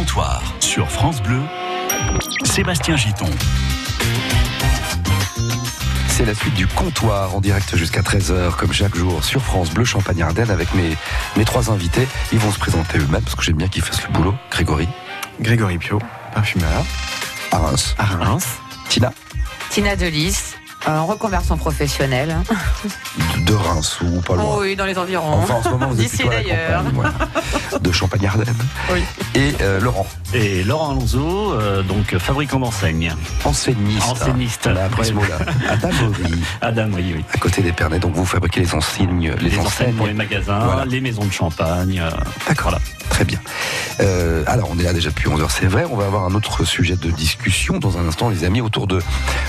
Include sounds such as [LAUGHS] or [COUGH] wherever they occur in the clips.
comptoir sur France Bleu, Sébastien Giton. C'est la suite du comptoir en direct jusqu'à 13h, comme chaque jour, sur France Bleu Champagne-Ardenne avec mes, mes trois invités. Ils vont se présenter eux-mêmes parce que j'aime bien qu'ils fassent le boulot. Grégory. Grégory Pio, parfumeur. À Reims. À Reims. Tina. Tina Delis, en reconversion professionnelle. De, de Reims ou pas loin. Oh oui, dans les environs. Enfin, en ce moment, vous êtes plutôt d'ailleurs. De Champagne-Ardenne. Oui. Et euh, Laurent, Et Laurent Alonso, euh, donc fabricant d'enseignes. enseigniste. Enseigniste. On a appris ce mot-là. À Damery, Adam, oui, [LAUGHS] oui. à côté des Pernets. Donc vous fabriquez les enseignes, les, Les enseignes enseignes. pour les magasins, Voilà. les maisons de champagne. euh, D'accord. Voilà. Très bien. Euh, alors, on est là déjà depuis 11 heures, c'est vrai. On va avoir un autre sujet de discussion dans un instant, les amis, autour de,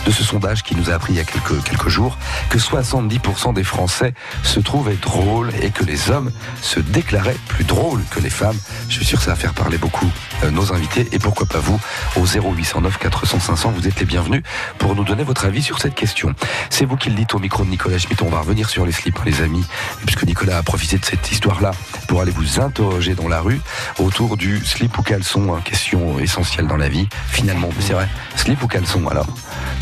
ce sondage qui nous a appris il y a quelques, quelques jours que 70% des Français se trouvaient drôles et que les hommes se déclaraient plus drôles que les femmes. Je suis sûr que ça va faire parler beaucoup nos invités et pourquoi pas vous au 0809 400 500. Vous êtes les bienvenus pour nous donner votre avis sur cette question. C'est vous qui le dites au micro de Nicolas Schmitt. On va revenir sur les slips, les amis, puisque Nicolas a profité de cette histoire-là pour aller vous interroger dans la rue autour du slip ou caleçon, hein, question essentielle dans la vie. Finalement, c'est vrai, slip ou caleçon alors?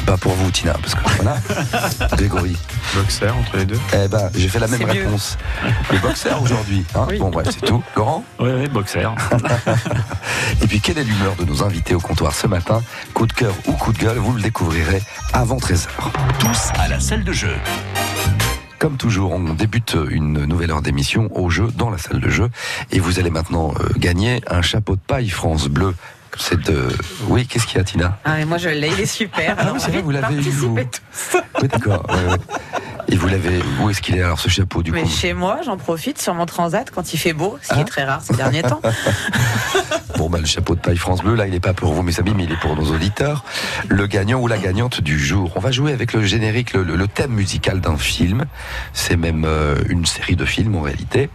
Pas pour vous, Tina, parce que voilà. [LAUGHS] Grégory. Boxeur entre les deux? Eh ben, j'ai fait la même mieux. réponse. Le boxeur aujourd'hui. hein? Oui. Bon, bref, c'est tout. Laurent? Oui, oui, boxer. [LAUGHS] Et puis, quelle est l'humeur de nos invités au comptoir ce matin? Coup de cœur ou coup de gueule, vous le découvrirez avant 13h. Tous à la salle de jeu. Comme toujours, on débute une nouvelle heure d'émission au jeu, dans la salle de jeu. Et vous allez maintenant euh, gagner un chapeau de paille France Bleu. C'est de... Oui, qu'est-ce qu'il y a, Tina? Ah, mais moi je l'ai, il est super. Ah oui, c'est vrai, vous l'avez eu, vous. Oui, d'accord. ouais, ouais. Et vous l'avez... Où est-ce qu'il est alors, ce chapeau, du Mais coup chez moi, j'en profite sur mon transat quand il fait beau, ce qui Ah. est très rare ces derniers temps. [LAUGHS] Bon, bah, le chapeau de paille France Bleu, là, il n'est pas pour vous, mes amis, mais il est pour nos auditeurs. Le gagnant ou la gagnante du jour. On va jouer avec le générique, le thème musical d'un film. C'est même euh, une série de films, en réalité.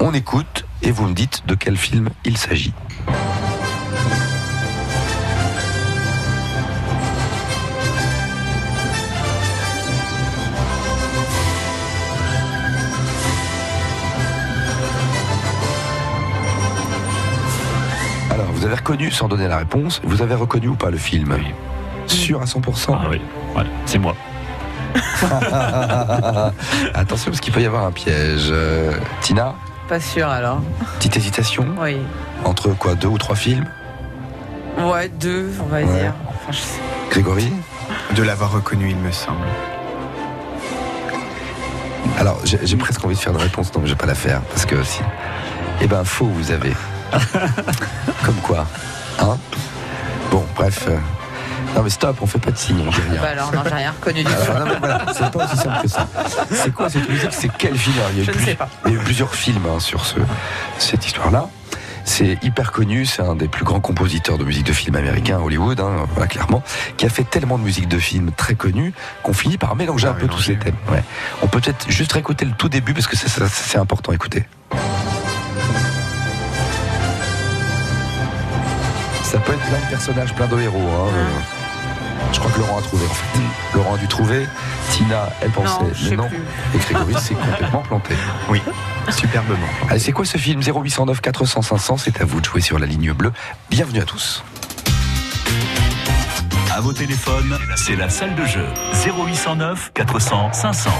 On écoute et vous me dites de quel film il s'agit. Vous avez reconnu, sans donner la réponse, vous avez reconnu ou pas le film Oui. Sûr à 100% Ah oui, voilà, c'est moi. [LAUGHS] Attention, parce qu'il peut y avoir un piège. Euh, Tina, Pas sûr alors. petite hésitation Oui. Entre quoi, deux ou trois films Ouais, deux, on va Ouais. dire. Enfin, je sais. Grégory De l'avoir reconnu, il me semble. Alors, j'ai j'ai presque envie de faire une réponse, non, mais je vais pas la faire, parce que si. Eh ben, faux, vous avez. [LAUGHS] Comme quoi Hein Bon, bref. euh, Non, mais stop, on fait pas de signe, on dit rien. Bah alors, non, j'ai rien reconnu du tout. Mais voilà, c'est pas aussi simple que ça. C'est quoi cette musique? C'est quel film? Il, y a eu Je ne sais pas. il y a eu plusieurs films hein, sur ce, cette histoire-là. C'est hyper connu, c'est un des plus grands compositeurs de musique de film américain à Hollywood, hein, voilà, clairement, qui a fait tellement de musique de film très connue qu'on finit par mélanger un Ah, peu tous ces thèmes. Ouais. On peut peut-être juste réécouter le tout début parce que c'est important, écoutez. Ça peut être plein de personnages, plein de héros. hein, euh, Je crois que Laurent a trouvé en fait. [LAUGHS] Laurent a dû trouver. Tina, elle pensait. Non, je mais sais non. plus. Et Grégory s'est complètement planté. [LAUGHS] Oui, superbement. Allez, c'est quoi ce film? 0809 400 500 C'est à vous de jouer sur la ligne bleue. Bienvenue à tous. À vos téléphones, c'est la salle de jeu. 0809 400 500.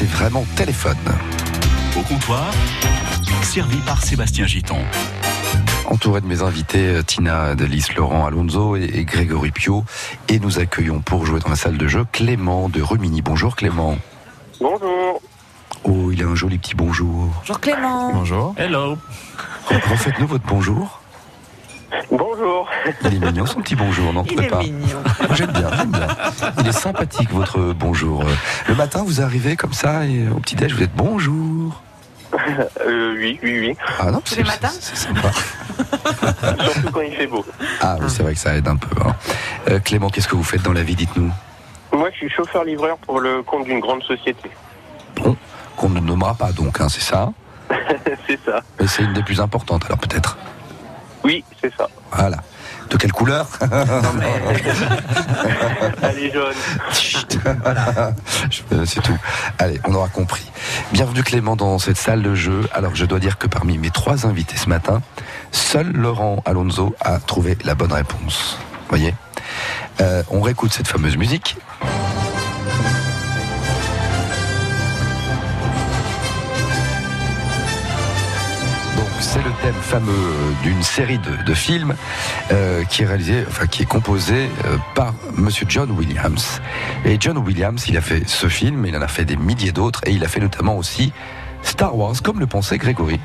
C'est vraiment téléphone. Au comptoir, servi par Sébastien Giton. Entouré de mes invités, euh, Tina Delis, Laurent Alonso et, et Grégory Pio. Et nous accueillons pour jouer dans la salle de jeu Clément de Rumini. Bonjour Clément. Bonjour. Oh, il a un joli petit bonjour. Bonjour Clément. Bonjour. Hello. Refaites-nous votre bonjour. Bonjour. Il est mignon son petit bonjour, n'en est pas mignon. J'aime bien, j'aime bien. Il est sympathique votre bonjour. Le matin, vous arrivez comme ça et au petit-déj, vous êtes bonjour. Euh, oui, oui, oui. Ah non, matins c'est sympa. Surtout quand il fait beau. Ah oui, c'est vrai que ça aide un peu. hein. Euh, Clément, qu'est-ce que vous faites dans la vie, dites-nous? Moi, je suis chauffeur-livreur pour le compte d'une grande société. Qu'on ne nommera pas donc, hein, c'est ça? [LAUGHS] C'est ça. Mais c'est une des plus importantes alors peut-être. Oui, c'est ça. Voilà. De quelle couleur? [LAUGHS] Elle est jaune. Chut. Euh, C'est tout. Allez, on aura compris. Bienvenue Clément dans cette salle de jeu. Alors je dois dire que parmi mes trois invités ce matin, seul Laurent Alonso a trouvé la bonne réponse. Voyez? Euh, On réécoute cette fameuse musique. C'est le thème fameux euh, d'une série de, de films euh, qui est réalisé, enfin qui est composé euh, par Monsieur John Williams. Et John Williams, il a fait ce film, il en a fait des milliers d'autres, et il a fait notamment aussi Star Wars, comme le pensait Grégory.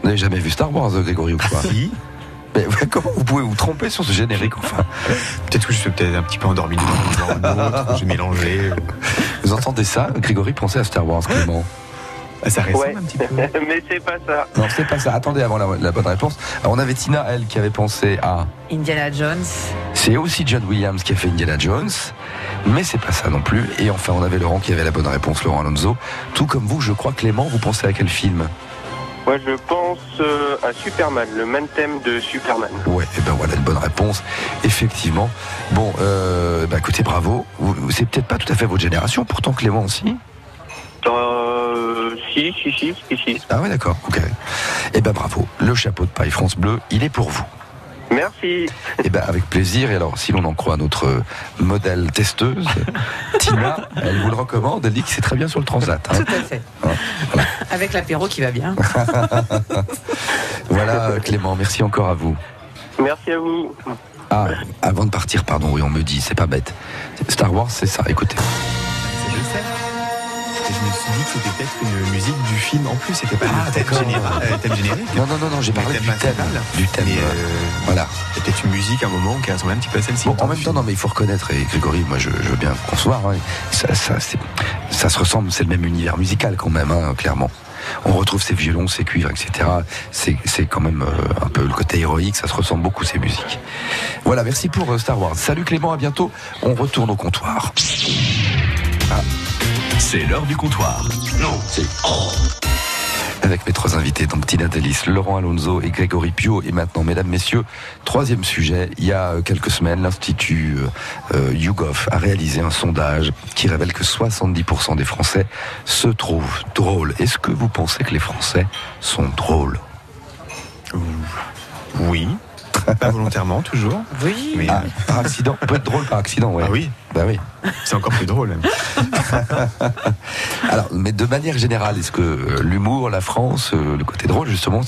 Vous n'avez jamais vu Star Wars, Grégory, ou quoi Si. Mais comment vous pouvez vous tromper sur ce générique, enfin Peut-être que je suis peut-être un petit peu endormi dans j'ai mélangé. Vous entendez ça Grégory pensait à Star Wars, Clément. Ah, ça ressemble Ouais. un petit peu. [LAUGHS] Mais c'est pas ça. Non, c'est pas ça. Attendez avant la, la bonne réponse. Alors, on avait Tina, elle, qui avait pensé à... Indiana Jones. C'est aussi John Williams qui a fait Indiana Jones, mais c'est pas ça non plus. Et enfin, on avait Laurent qui avait la bonne réponse, Laurent Alonso. Tout comme vous, je crois, Clément, vous pensez à quel film? Moi, je pense euh, à Superman, le même thème de Superman. Ouais, et ben voilà une bonne réponse. Effectivement. Bon, euh, bah écoutez, bravo. C'est peut-être pas tout à fait votre génération, pourtant Clément aussi. Euh, si, si, si, si, si. Ah ouais, d'accord. Ok. Et ben bravo. Le chapeau de paille France Bleu, il est pour vous. Merci. [LAUGHS] Et ben avec plaisir. Et alors, si l'on en croit notre euh, modèle testeuse, [LAUGHS] Tina, elle vous le recommande. Elle dit que c'est très bien sur le transat. hein. Tout à fait. Ah, [LAUGHS] voilà. Avec l'apéro qui va bien. Voilà, Clément, merci encore à vous. Merci à vous. Ah, avant de partir, pardon, oui, on me dit, c'est pas bête. Star Wars, c'est ça, écoutez. Suis dit que c'était peut-être une musique du film. En plus, c'était pas Ah, le thème, euh, thème générique. Non, non, non, non, j'ai parlé thème du thème. Du thème. Mais euh, euh, Voilà. peut-être une musique à un moment qui ressemble un petit peu à celle-ci. Bon, en même temps, non, mais il faut reconnaître, et Grégory, moi je, je veux bien concevoir, hein, ça, ça, c'est- ça se ressemble, c'est le même univers musical quand même, hein, clairement. On retrouve ces violons, ces cuivres, etc. C'est quand même euh, un peu le côté héroïque, ça se ressemble beaucoup ces musiques. Voilà, merci pour Star Wars. Salut Clément, à bientôt. On retourne au comptoir. C'est l'heure du comptoir. Non, c'est. Avec mes trois invités, donc Tina Delis, Laurent Alonso et Grégory Pio. Et maintenant, mesdames, messieurs, troisième sujet. Il y a euh, quelques semaines, l'Institut euh, euh, YouGov a réalisé un sondage qui révèle que 70% des Français se trouvent drôles. Est-ce que vous pensez que les Français sont drôles? Oui. Pas volontairement, toujours. Oui. Mais Ah, Par accident On peut être drôle par accident, ouais. ah oui, Bah oui. c'est encore plus drôle. [LAUGHS] Alors, mais de manière générale, est-ce que euh, l'humour, la France, euh, le côté drôle, justement,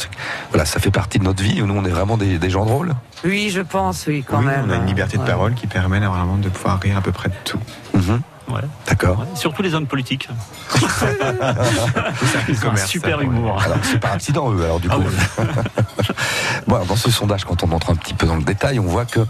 voilà, ça fait partie de notre vie. Nous, on est vraiment des, des gens drôles? Oui, je pense, oui, quand oui, même. on a une liberté de Ouais. parole qui permet vraiment de pouvoir rire à peu près de tout. Mhm. Ouais. D'accord. Ouais, Surtout les hommes politiques. C'est ont un super humour. Alors, c'est par accident, eux, alors, du coup. [LAUGHS] bon, alors, dans ce sondage, quand on entre un petit peu dans le détail, on voit que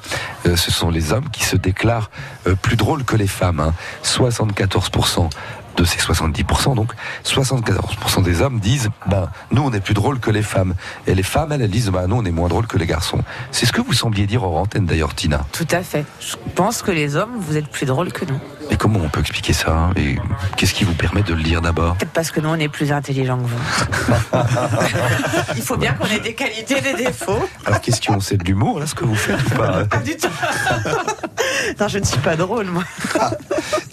euh, ce sont les hommes qui se déclarent euh, plus drôles que les femmes. hein. 74% de ces 70%, donc 74% des hommes disent ben, nous, on est plus drôles que les femmes. Et les femmes, elles, elles disent ben, nous, on est moins drôles que les garçons. C'est ce que vous sembliez dire hors antenne, d'ailleurs, Tina. Tout à fait. Je pense que les hommes, vous êtes plus drôles que nous. Et comment on peut expliquer ça Et qu'est-ce qui vous permet de le dire d'abord Peut-être parce que nous, on est plus intelligents que vous. [LAUGHS] Il faut bien qu'on ait des qualités et des défauts. Alors, question, c'est de l'humour, là, ce que vous faites ou pas Pas du tout. non, je ne suis pas drôle, moi.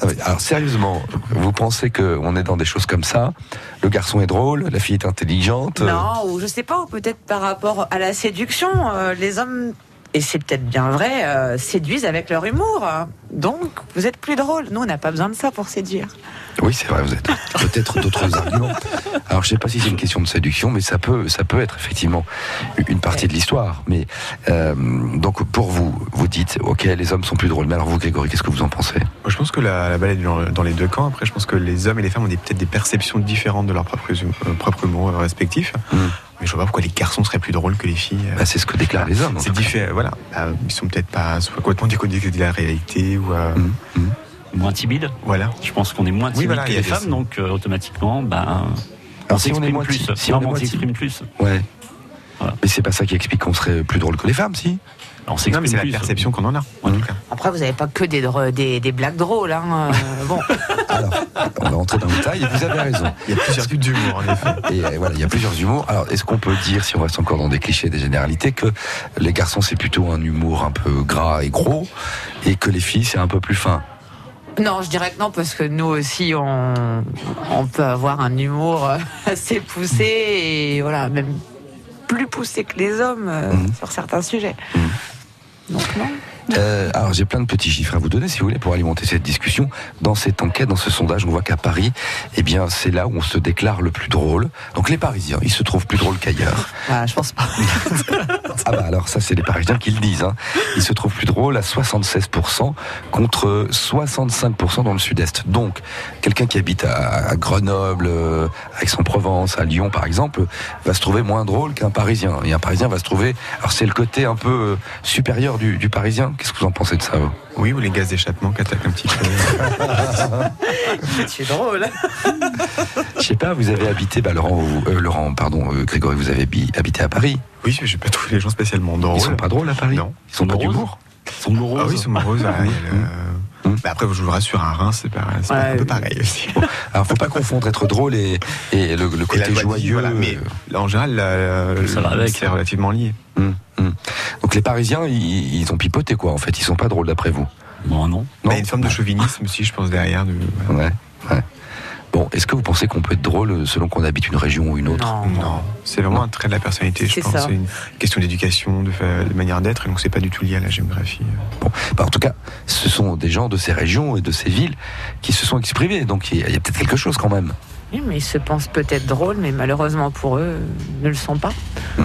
Non, mais Alors sérieusement, vous pensez qu'on est dans des choses comme ça Le garçon est drôle, la fille est intelligente euh, Non, ou je sais pas, ou peut-être par rapport à la séduction, euh, les hommes, et c'est peut-être bien vrai, euh, séduisent avec leur humour. Donc, vous êtes plus drôle. Nous, on n'a pas besoin de ça pour séduire. Oui, c'est vrai, vous êtes [LAUGHS] peut-être d'autres [LAUGHS] arguments. Alors, je sais pas si c'est une question de séduction, mais ça peut, ça peut être effectivement une partie de l'histoire. Mais euh, donc, pour vous, vous dites, ok, les hommes sont plus drôles. Mais alors, vous, Grégory, qu'est-ce que vous en pensez? Moi, je pense que la, la balle est dans, les deux camps. Après, je pense que les hommes et les femmes ont peut-être des perceptions différentes de leurs propres, euh, propres humour euh, respectifs. Mm. Mais je vois pas pourquoi les garçons seraient plus drôles que les filles. euh. Bah, C'est ce que déclarent les hommes. C'est différent, voilà. Bah, ils sont peut-être pas complètement déconnectés de la réalité ou euh, Mhm, mhm. Moins timide. voilà. Je pense qu'on est moins timide voilà, que les femmes, donc euh, automatiquement, ben, on Alors, s'exprime moins plus. si on s'exprime plus. Ouais. Voilà. Mais c'est pas ça qui explique qu'on serait plus drôle que les femmes, si On Non, mais s'exprime c'est la plus. perception qu'on en a, en tout cas. Après, vous n'avez pas que des, des, des blagues drôles. Hein. euh, bon, [LAUGHS] Alors, on va entrer dans le détail. Et vous avez raison. Il y a plusieurs types d'humour, en effet. Et euh, voilà, il y a plusieurs humours. Alors, est-ce qu'on peut dire, si on reste encore dans des clichés, des généralités, que les garçons c'est plutôt un humour un peu gras et gros, et que les filles c'est un peu plus fin? Non, je dirais que non, parce que nous aussi, on, on peut avoir un humour euh, assez poussé et voilà, même plus poussé que les hommes euh, Mhm. sur certains sujets. Mhm. Donc non. Euh, alors j'ai plein de petits chiffres à vous donner si vous voulez pour alimenter cette discussion. Dans cette enquête, dans ce sondage, on voit qu'à Paris, eh bien c'est là où on se déclare le plus drôle. Donc les Parisiens, ils se trouvent plus drôles qu'ailleurs. [LAUGHS] Voilà, je pense pas. [LAUGHS] Ah bah alors ça c'est les Parisiens qui le disent. Hein. Ils se trouvent plus drôles à 76% contre 65% dans le Sud-Est. Donc quelqu'un qui habite à, à Grenoble, euh, à Aix-en-Provence, à Lyon par exemple, va se trouver moins drôle qu'un Parisien. Et un Parisien va se trouver. Alors c'est le côté un peu euh, supérieur du, du Parisien. Qu'est-ce que vous en pensez de ça vous? Oui, ou les gaz d'échappement qui attaquent un petit peu. C'est drôle. Je sais pas. Vous avez habité, bah, Laurent, vous- euh, Laurent, pardon, euh, Grégory, vous avez habi- habité à Paris. Oui, je n'ai pas trouvé les gens spécialement drôles. Ils sont pas drôles à Paris? Non. Ils sont pas Moroses. d'humour? Ils sont moroses. Ah oui, sont moroses. ah, il y a le- Hum. Bah après, je vous rassure, un rein, c'est pas- c'est Ouais, un peu pareil aussi. [LAUGHS] Alors faut pas confondre être drôle et, et le, côté joyeux. voilà. Mais euh, en général, la- Ça va avec. c'est relativement lié. Hum, hum. Donc les Parisiens, ils, ils ont pipoté quoi en fait, ils sont pas drôles d'après vous. Bon, non. Bah, Il y a une forme de chauvinisme aussi, je pense, derrière. De... Ouais, ouais. Bon, est-ce que vous pensez qu'on peut être drôle selon qu'on habite une région ou une autre Non. Non, c'est vraiment un trait de la personnalité, je C'est pense. ça. C'est une question d'éducation, de, fa- de manière d'être, et donc c'est pas du tout lié à la géographie. Bon, bah, en tout cas, ce sont des gens de ces régions et de ces villes qui se sont exprimés, donc il y a, peut-être quelque chose quand même. Oui, mais ils se pensent peut-être drôles, mais malheureusement pour eux, euh, ne le sont pas. [LAUGHS]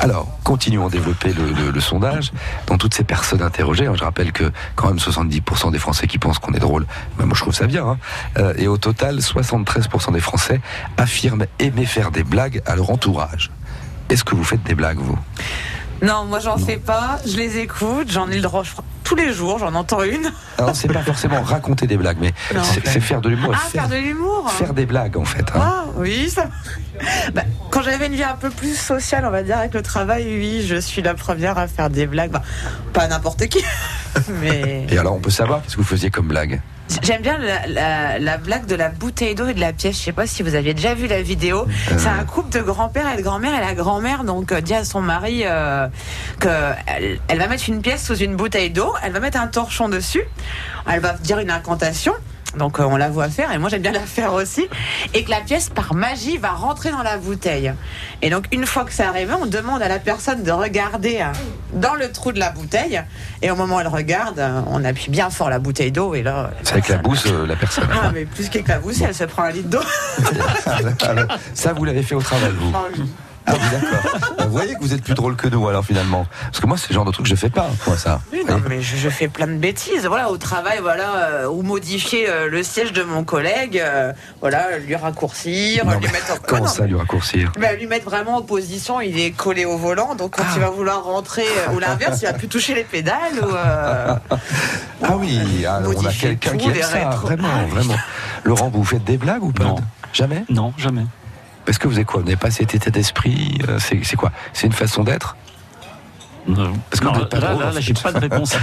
Alors, continuons à développer le, le- le sondage. Dans toutes ces personnes interrogées, hein, je rappelle que quand même 70% des Français qui pensent qu'on est drôle, ben moi je trouve ça bien. hein. Euh, et au total, 73% des Français affirment aimer faire des blagues à leur entourage. Est-ce que vous faites des blagues, vous? Non, moi j'en fais pas, je les écoute, j'en ai le droit, tous les jours, j'en entends une. [LAUGHS] Alors, c'est pas forcément raconter des blagues, mais c'est faire de l'humour. Ah, faire de l'humour faire des blagues, en fait. hein. Ah, oui, ça. Bah, quand j'avais une vie un peu plus sociale, on va dire, avec le travail, oui, je suis la première à faire des blagues. Bah, pas n'importe qui, [LAUGHS] mais. Et alors, on peut savoir qu'est-ce que vous faisiez comme blague? J'aime bien la, la- la blague de la bouteille d'eau et de la pièce. Je sais pas si vous aviez déjà vu la vidéo. C'est un couple de grand-père et de grand-mère. Et la grand-mère donc euh, dit à son mari euh, que elle, elle va mettre une pièce sous une bouteille d'eau. Elle va mettre un torchon dessus. Elle va dire une incantation. Donc euh, on la voit faire et moi j'aime bien [LAUGHS] la faire aussi et que la pièce par magie va rentrer dans la bouteille. Et donc une fois que c'est arrivé, on demande à la personne de regarder euh, dans le trou de la bouteille et au moment où elle regarde, euh, on appuie bien fort la bouteille d'eau et là C'est avec la bouse, euh, la personne. ah, mais plus qu'éclaboussée, elle se prend un litre d'eau. [LAUGHS] Ça, vous l'avez fait au travail, vous Ah oui, d'accord. Bah, Vous voyez que vous êtes plus drôle que nous, alors finalement. Parce que moi, c'est le genre de truc que je fais pas, moi, ça. Oui, non, mais je, je fais plein de bêtises. Voilà, au travail, voilà, euh, ou modifier euh, le siège de mon collègue, euh, voilà, lui raccourcir, Non, lui mais mettre en Comment non, ça, lui raccourcir? Mais lui mettre vraiment en position, il est collé au volant, donc quand Ah. il va vouloir rentrer, euh, ou l'inverse, il va plus toucher les pédales, ou. euh, Ah oui, ah, on a quelqu'un qui aime les ça, vraiment, Ah vraiment. Laurent, vous faites des blagues ou pas? Non. Jamais? Non, jamais. Parce que vous êtes quoi Vous n'avez pas cet état d'esprit euh, C'est c'est quoi C'est une façon d'être Non, Parce que non, là, drôle, là, là, fait. j'ai pas de réponse.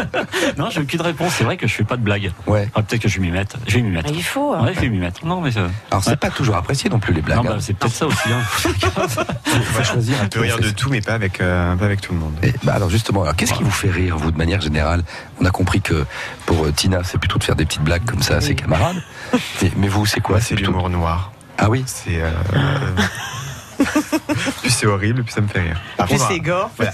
[LAUGHS] non, j'ai aucune réponse. C'est vrai que je fais pas de blagues. Ouais. Ah, peut-être que je vais m'y mettre. Je vais m'y mettre. Il faut. hein. Ouais, je vais m'y mettre. Non, mais euh, Alors, c'est pas toujours apprécié non plus, les blagues. non, bah, hein. c'est peut-être ça aussi. Hein. [LAUGHS] faut choisir un On peut peu. rire de tout, mais pas avec, euh, pas avec tout le monde. Et, bah, alors justement, alors qu'est-ce qui vous fait rire, vous, de manière générale? On a compris que pour euh, Tina, c'est plutôt de faire des petites blagues comme ça à ses camarades. [LAUGHS] Mais, mais vous, c'est quoi? Moi, c'est plutôt- l'humour noir. Ah oui C'est. euh, [LAUGHS] plus c'est horrible, plus ça me fait rire. Par contre, c'est gore. voilà.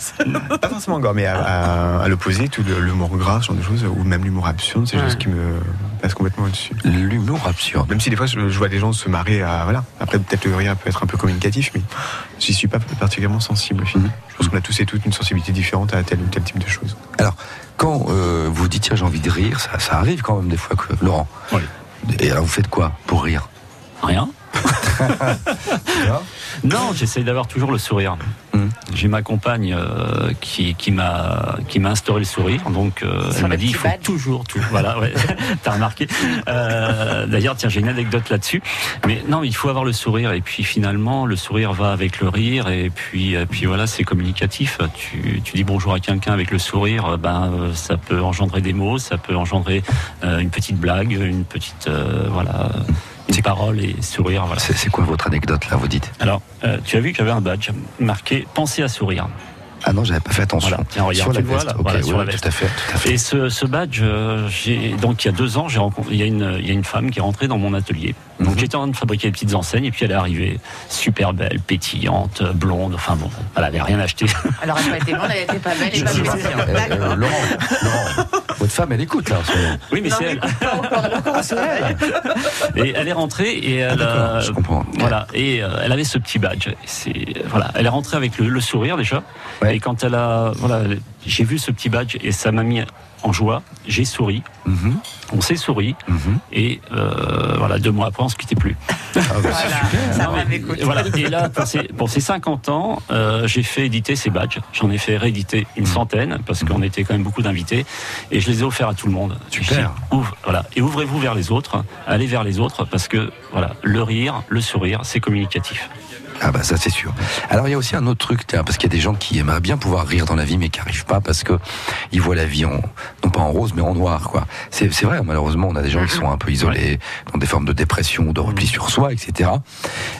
Pas forcément gore, mais à, à- à l'opposé, tout le- l'humour gras, ce genre de choses, ou même l'humour absurde, c'est des Ouais. choses qui me passe complètement au-dessus. L'humour absurde. Même si des fois je, je vois des gens se marrer à voilà. Après peut-être le rire peut être un peu communicatif, mais j'y suis pas particulièrement sensible. au final. Mhm. Je pense qu'on a tous et toutes une sensibilité différente à tel ou tel type de choses. Alors, quand euh, vous dites tiens j'ai envie de rire, ça, ça arrive quand même des fois que Laurent. Oui. Et alors vous faites quoi pour rire? Rien. [LAUGHS] Non, j'essaye d'avoir toujours le sourire. Hum. J'ai ma compagne euh, qui, qui m'a qui m'a instauré le sourire, donc euh, elle m'a le dit il faut badge. toujours, toujours. Voilà, ouais, [LAUGHS] t'as remarqué. Euh, D'ailleurs, tiens, j'ai une anecdote là-dessus. Mais non, il faut avoir le sourire, et puis finalement, le sourire va avec le rire, et puis et puis voilà, c'est communicatif. Tu, tu dis bonjour à quelqu'un avec le sourire, euh, ben euh, ça peut engendrer des mots, ça peut engendrer euh, une petite blague, une petite euh, voilà. Une parole et sourire, voilà. C'est quoi votre anecdote là Vous dites? Alors, euh, tu as vu que j'avais un badge marqué Pensez à sourire. Ah non, j'avais pas fait attention. Voilà. Tiens, regarde, sur tu la le vois, veste. là. ok, Voilà, sur ouais, la veste. tout à fait, tout à fait. Et ce, ce badge, euh, donc il y a deux ans, j'ai rencontré, il y a une, il y a une femme qui est rentrée dans mon atelier. Donc Mhm. j'étais en train de fabriquer des petites enseignes et puis elle est arrivée super belle, pétillante, blonde. Enfin bon, elle avait rien acheté. Alors, elle n'a pas été blonde, elle était pas belle et Je pas sais pétillante. Euh, euh. Laurent, Laurent, votre femme elle écoute là. Oui, mais c'est elle. encore, elle. Et elle est rentrée et elle, Ah, d'accord, a- je comprends. Voilà, et euh, elle avait ce petit badge. C'est voilà, elle est rentrée avec le, le sourire déjà. Ouais. Et quand elle a, voilà, j'ai vu ce petit badge et ça m'a mis en joie. J'ai souri, Mhm, on s'est souri mhm. et euh, voilà, deux mois après on se quittait plus. Ah, bah, c'est Voilà, super. ça Non, va mais- m'écouter. voilà. Et là, pour ces, pour ces 50 ans, euh, j'ai fait éditer ces badges. J'en ai fait rééditer une centaine parce qu'on était quand même beaucoup d'invités et je les ai offerts à tout le monde. Super. Je dis, ouvre- voilà. Et ouvrez-vous vers les autres, allez vers les autres parce que voilà, le rire, le sourire, c'est communicatif. Ah bah ça c'est sûr. Alors il y a aussi un autre truc, parce qu'il y a des gens qui aimeraient bien pouvoir rire dans la vie mais qui n'arrivent pas parce que ils voient la vie en non pas en rose mais en noir quoi. C'est vrai malheureusement on a des gens qui sont un peu isolés dans des formes de dépression, de repli sur soi, etc.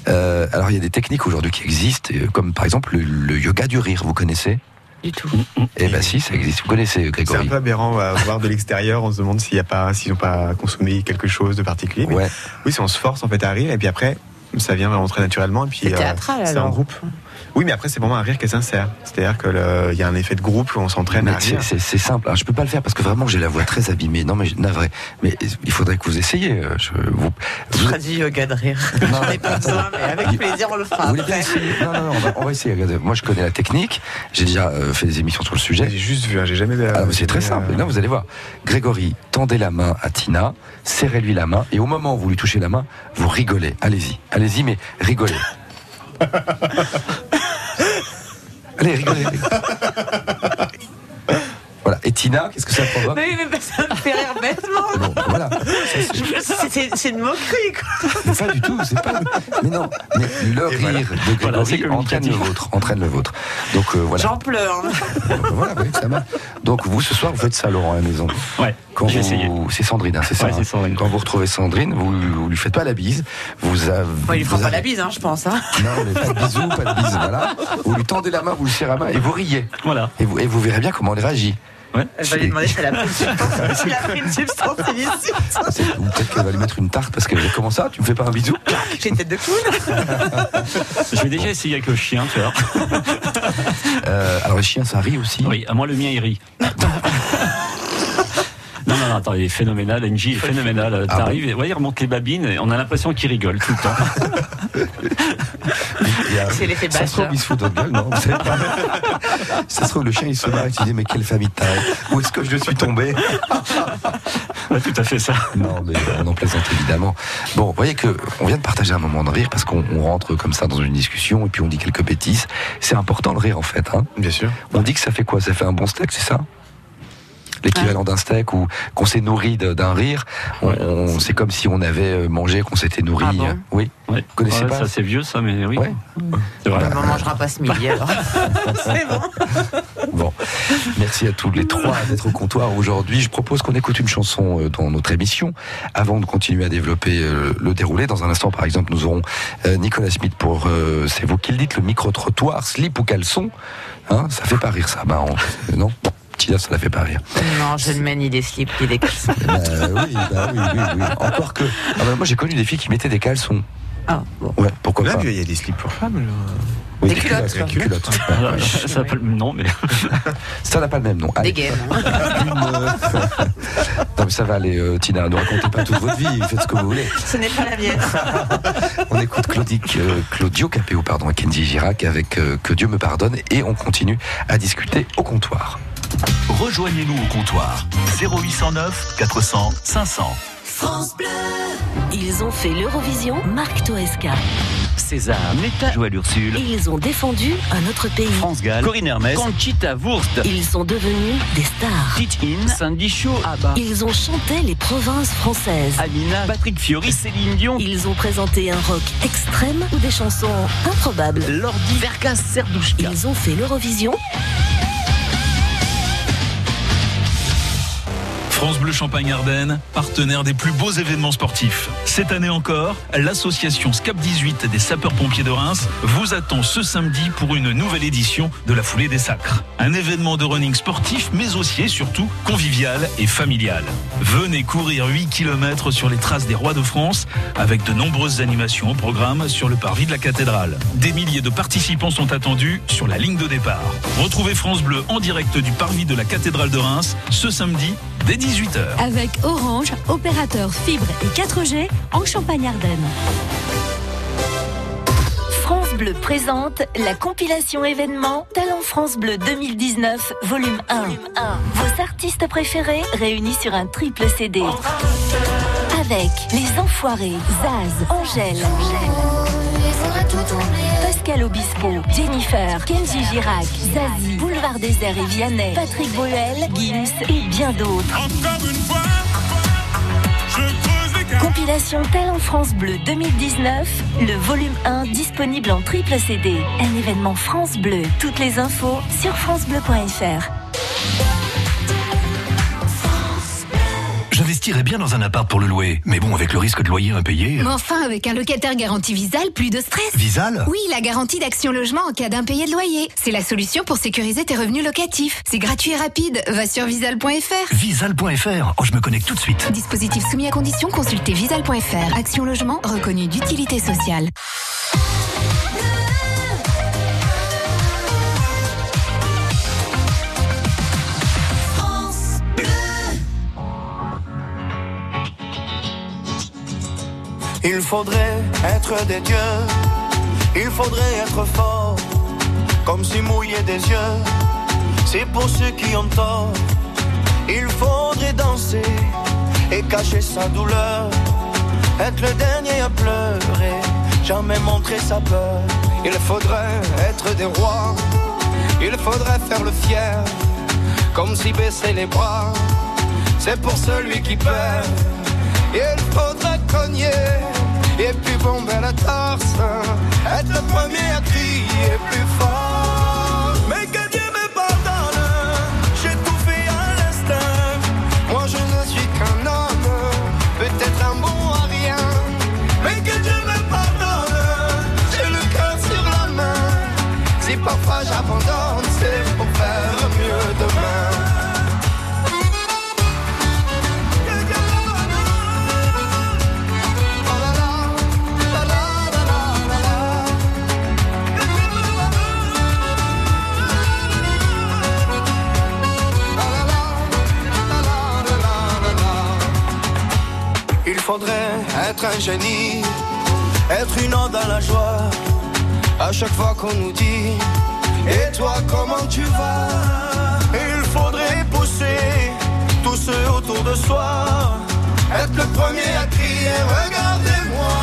Euh, alors il y a des techniques aujourd'hui qui existent euh, comme par exemple le, le yoga du rire. Vous connaissez? Du tout. Eh ben si ça existe. Vous connaissez C'est un Grégory? peu aberrant à voir de l'extérieur. On se demande s'il y a pas, s'ils n'ont pas consommé quelque chose de particulier. Mais Ouais. Oui, c'est on se force en fait à rire et puis après ça vient vraiment très naturellement et puis C'est en alors. groupe. Oui, mais après c'est vraiment un rire qui est sincère. C'est-à-dire que le- il y a un effet de groupe où on s'entraîne à c'est- rire. c'est c'est simple. Alors, je peux pas le faire parce que vraiment j'ai la voix très abîmée. Non mais je- navré. Mais il faudrait que vous essayiez. euh, Je, vous, Je vous- ferai du yoga de rire. Non, J'en ai pas besoin, mais avec plaisir, on le fera Vous après. Non, non, non, on va, on va essayer. Regardez, moi, je connais la technique. J'ai déjà euh, fait des émissions sur le sujet. J'ai juste vu, hein, j'ai jamais. Ah, c'est très simple. euh, Non, vous allez voir. Grégory, tendez la main à Tina, serrez-lui la main, et au moment où vous lui touchez la main, vous rigolez. Allez-y, allez-y, mais rigolez. [LAUGHS] Allez, rigolez. Voilà. Et Tina, qu'est-ce que ça provoque Mais, mais ça me fait rire bêtement. Bon, voilà. Ça, c'est- une moquerie, quoi. Pas du tout, c'est pas. Mais non, mais le Et rire voilà. de Voilà, Grégory entraîne le vôtre, entraîne le vôtre. Donc euh, voilà. J'en pleure. Donc, voilà, oui, ça marche. Donc vous ce soir vous faites ça Laurent à la maison. Ouais, Quand j'ai essayé. vous... C'est Sandrine, hein, c'est ça. Ouais, hein. Sandrine. Quand vous retrouvez Sandrine, vous, vous lui faites pas la bise. Vous, avez- Bon, il lui fera pas la bise, hein, je pense. Hein. Non, mais pas de bisous, pas de bise, voilà. Vous lui tendez la main, vous lui serrez la main et vous riez. Voilà. Et vous, et vous verrez bien comment elle réagit. Ouais. Elle va lui demander si elle a pris une substance, [LAUGHS] s'il a pris une substance illicite. C'est- Ou peut-être qu'elle va lui mettre une tarte parce que comment ça? Tu me fais pas un bisou? J'ai une tête de clown. Je vais déjà essayer avec le chien, tu vois. Euh, Alors les chiens ça rit aussi. Oui, à moi le mien il rit. [LAUGHS] Non, non, non, attends, il est phénoménal, NJ est phénoménal. Ah T'arrives, et ouais, il remonte les babines et on a l'impression qu'il rigole tout le temps. [LAUGHS] Il C'est l'effet Ça se trouve, il se fout de gueule, non Vous savez pas Ça se trouve, le chien, il se marre et tu dis, mais quelle famille de tarés Où est-ce que je suis tombé? Ouais, tout à fait ça. Non, mais on en plaisante évidemment. Bon, vous voyez que on vient de partager un moment de rire parce qu'on on rentre comme ça dans une discussion et puis on dit quelques bêtises. C'est important le rire en fait. Hein Bien sûr. on dit que ça fait quoi? Ça fait un bon steak, c'est ça? L'équivalent d'un steak ou qu'on s'est nourri d'un rire. On, on- c'est comme si on avait euh, mangé, qu'on s'était nourri. Ah bon euh, oui. Ouais. Vous connaissez Ouais, pas Ça c'est vieux ça, mais oui. On ne mangera pas ce midi alors. [LAUGHS] C'est bon. [LAUGHS] Bon, merci à tous les trois d'être au comptoir aujourd'hui. Je propose qu'on écoute une chanson euh, dans notre émission avant de continuer à développer le déroulé. Dans un instant, par exemple, nous aurons Nicolas Smith pour, euh, c'est vous qui le dites, le micro-trottoir, slip ou caleçon. Hein, ça fait pas rire ça, bah, on- non Tina, ça la fait pas rire. Non, je ne mets ni des slips ni des caleçons. [LAUGHS] Bah, oui, bah oui, oui, oui. Encore que. Ah bah, moi, j'ai connu des filles qui mettaient des caleçons. Ah, bon. Ouais, pourquoi Là, pas il y a des slips pour femmes. là. Oui, Des culottes, des quoi. culottes. Voilà, ça s'appelle non, mais [LAUGHS] Ça n'a pas le même nom. Allez. Des gaines. [LAUGHS] Une, euh, non mais ça va aller, euh, Tina, ne racontez pas toute votre vie, faites ce que vous voulez. Ce n'est pas la mienne. On écoute Claudic, euh, Claudio Capéo, pardon, et Kenji Girac avec euh, Que Dieu me pardonne et on continue à discuter au comptoir. Rejoignez-nous au comptoir 0809 400 500. Ils ont fait l'Eurovision Marc Toesca. César, Netta, Joël Ursule, Ils ont défendu un autre pays. France Gall, Corinne Hermès, Conchita Wurst, Ils sont devenus des stars. Teach In, Sandy Shaw, Abba, Ils ont chanté les provinces françaises. Amina, Patrick Fiori, Céline Dion, Ils ont présenté un rock extrême ou des chansons improbables. Lordi, Verkas, Serdouchka. Ils ont fait l'Eurovision France Bleu Champagne-Ardenne, partenaire des plus beaux événements sportifs. Cette année encore, l'association SCAP 18 des sapeurs-pompiers de Reims vous attend ce samedi pour une nouvelle édition de la foulée des sacres. Un événement de running sportif, mais aussi et surtout convivial et familial. Venez courir 8 km sur les traces des rois de France avec de nombreuses animations au programme sur le parvis de la cathédrale. Des milliers de participants sont attendus sur la ligne de départ. Retrouvez France Bleu en direct du parvis de la cathédrale de Reims ce samedi dès 18h. Avec Orange, opérateur fibre et 4G en Champagne-Ardenne. France Bleu présente la compilation événement Talent France Bleu 2019, volume 1. Vos artistes préférés réunis sur un triple CD. Avec Les Enfoirés, Zaz, Angèle, Pascal Obispo, Jennifer, Kenji Girac, Zazie, Boulevard Désert et Vianney, Patrick Bruel, Gims et bien d'autres. Compilation Talent France Bleu 2019, le volume 1 disponible en triple CD. Un événement France Bleu. Toutes les infos sur francebleu.fr. J'investirais bien dans un appart pour le louer, mais bon, avec le risque de loyer impayé. Mais enfin, avec un locataire garanti Visal, plus de stress. Visal? Oui, la garantie d'Action Logement en cas d'impayé de loyer. C'est la solution pour sécuriser tes revenus locatifs. C'est gratuit et rapide. Va sur visal.fr. Visal.fr. Oh, je me connecte tout de suite. Dispositif soumis à condition, consultez visal.fr. Action Logement reconnu d'utilité sociale. Il faudrait être des dieux, il faudrait être fort, comme si mouiller des yeux, c'est pour ceux qui ont tort. Il faudrait danser et cacher sa douleur, être le dernier à pleurer, jamais montrer sa peur. Il faudrait être des rois, il faudrait faire le fier, comme si baisser les bras, c'est pour celui qui perd. Il faudrait cogner et puis bomber la torse, être le premier à crier plus fort. Faudrait être un génie, être une onde dans la joie. À chaque fois qu'on nous dit, et toi comment tu vas? Il faudrait pousser tous ceux autour de soi, être le premier à crier, regardez-moi.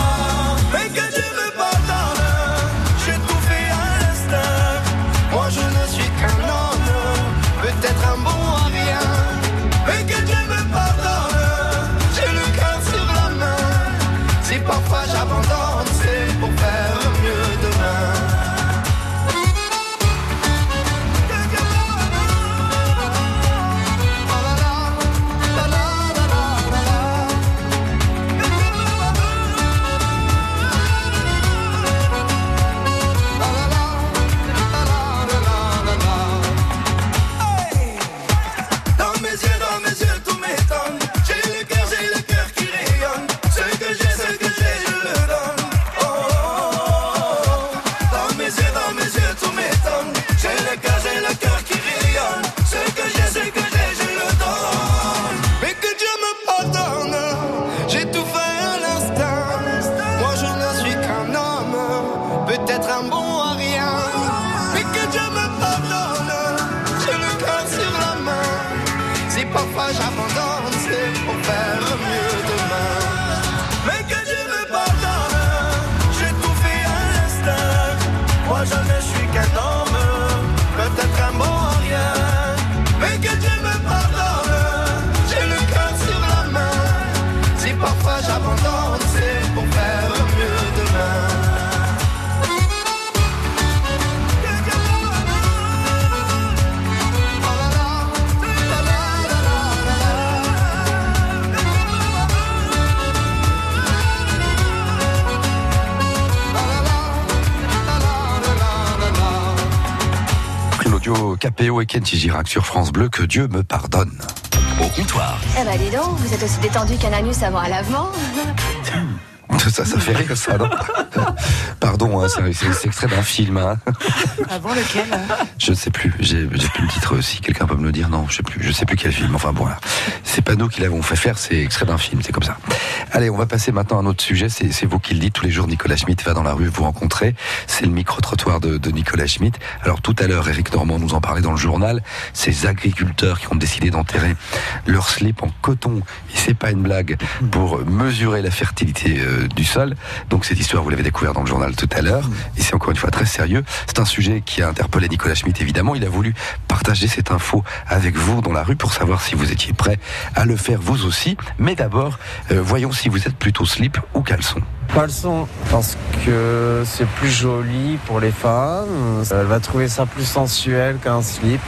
KPO et Kenji Girac sur France Bleu, que Dieu me pardonne. Au comptoir. Eh ben dis donc, vous êtes aussi détendu qu'un anus avant un lavement Ça, ça fait rire, ça, non? [LAUGHS] Pardon, hein, c'est extrait d'un film. Hein. [LAUGHS] Avant lequel hein Je ne sais plus. J'ai plus le titre aussi. Quelqu'un peut me le dire Non, je sais plus. Je sais plus quel film. Enfin bon, c'est pas nous qui l'avons fait faire. C'est extrait d'un film. C'est comme ça. Allez, on va passer maintenant à un autre sujet. C'est vous qui le dites. Tous les jours, Nicolas Schmitt va dans la rue vous rencontrer. C'est le micro-trottoir de, de Nicolas Schmitt. Alors tout à l'heure, Eric Normand nous en parlait dans le journal. Ces agriculteurs qui ont décidé d'enterrer leur slip en coton. Et c'est pas une blague pour mesurer la fertilité euh, du sol. Donc cette histoire, vous l'avez découvert dans le journal tout à l'heure. Et c'est encore une fois très sérieux. C'est un sujet qui a interpellé Nicolas Schmitt, évidemment. Il a voulu partager cette info avec vous dans la rue pour savoir si vous étiez prêt à le faire vous aussi. Mais d'abord, euh, voyons si vous êtes plutôt slip ou caleçon. Caleçon, parce que c'est plus joli pour les femmes. Elle va trouver ça plus sensuel qu'un slip.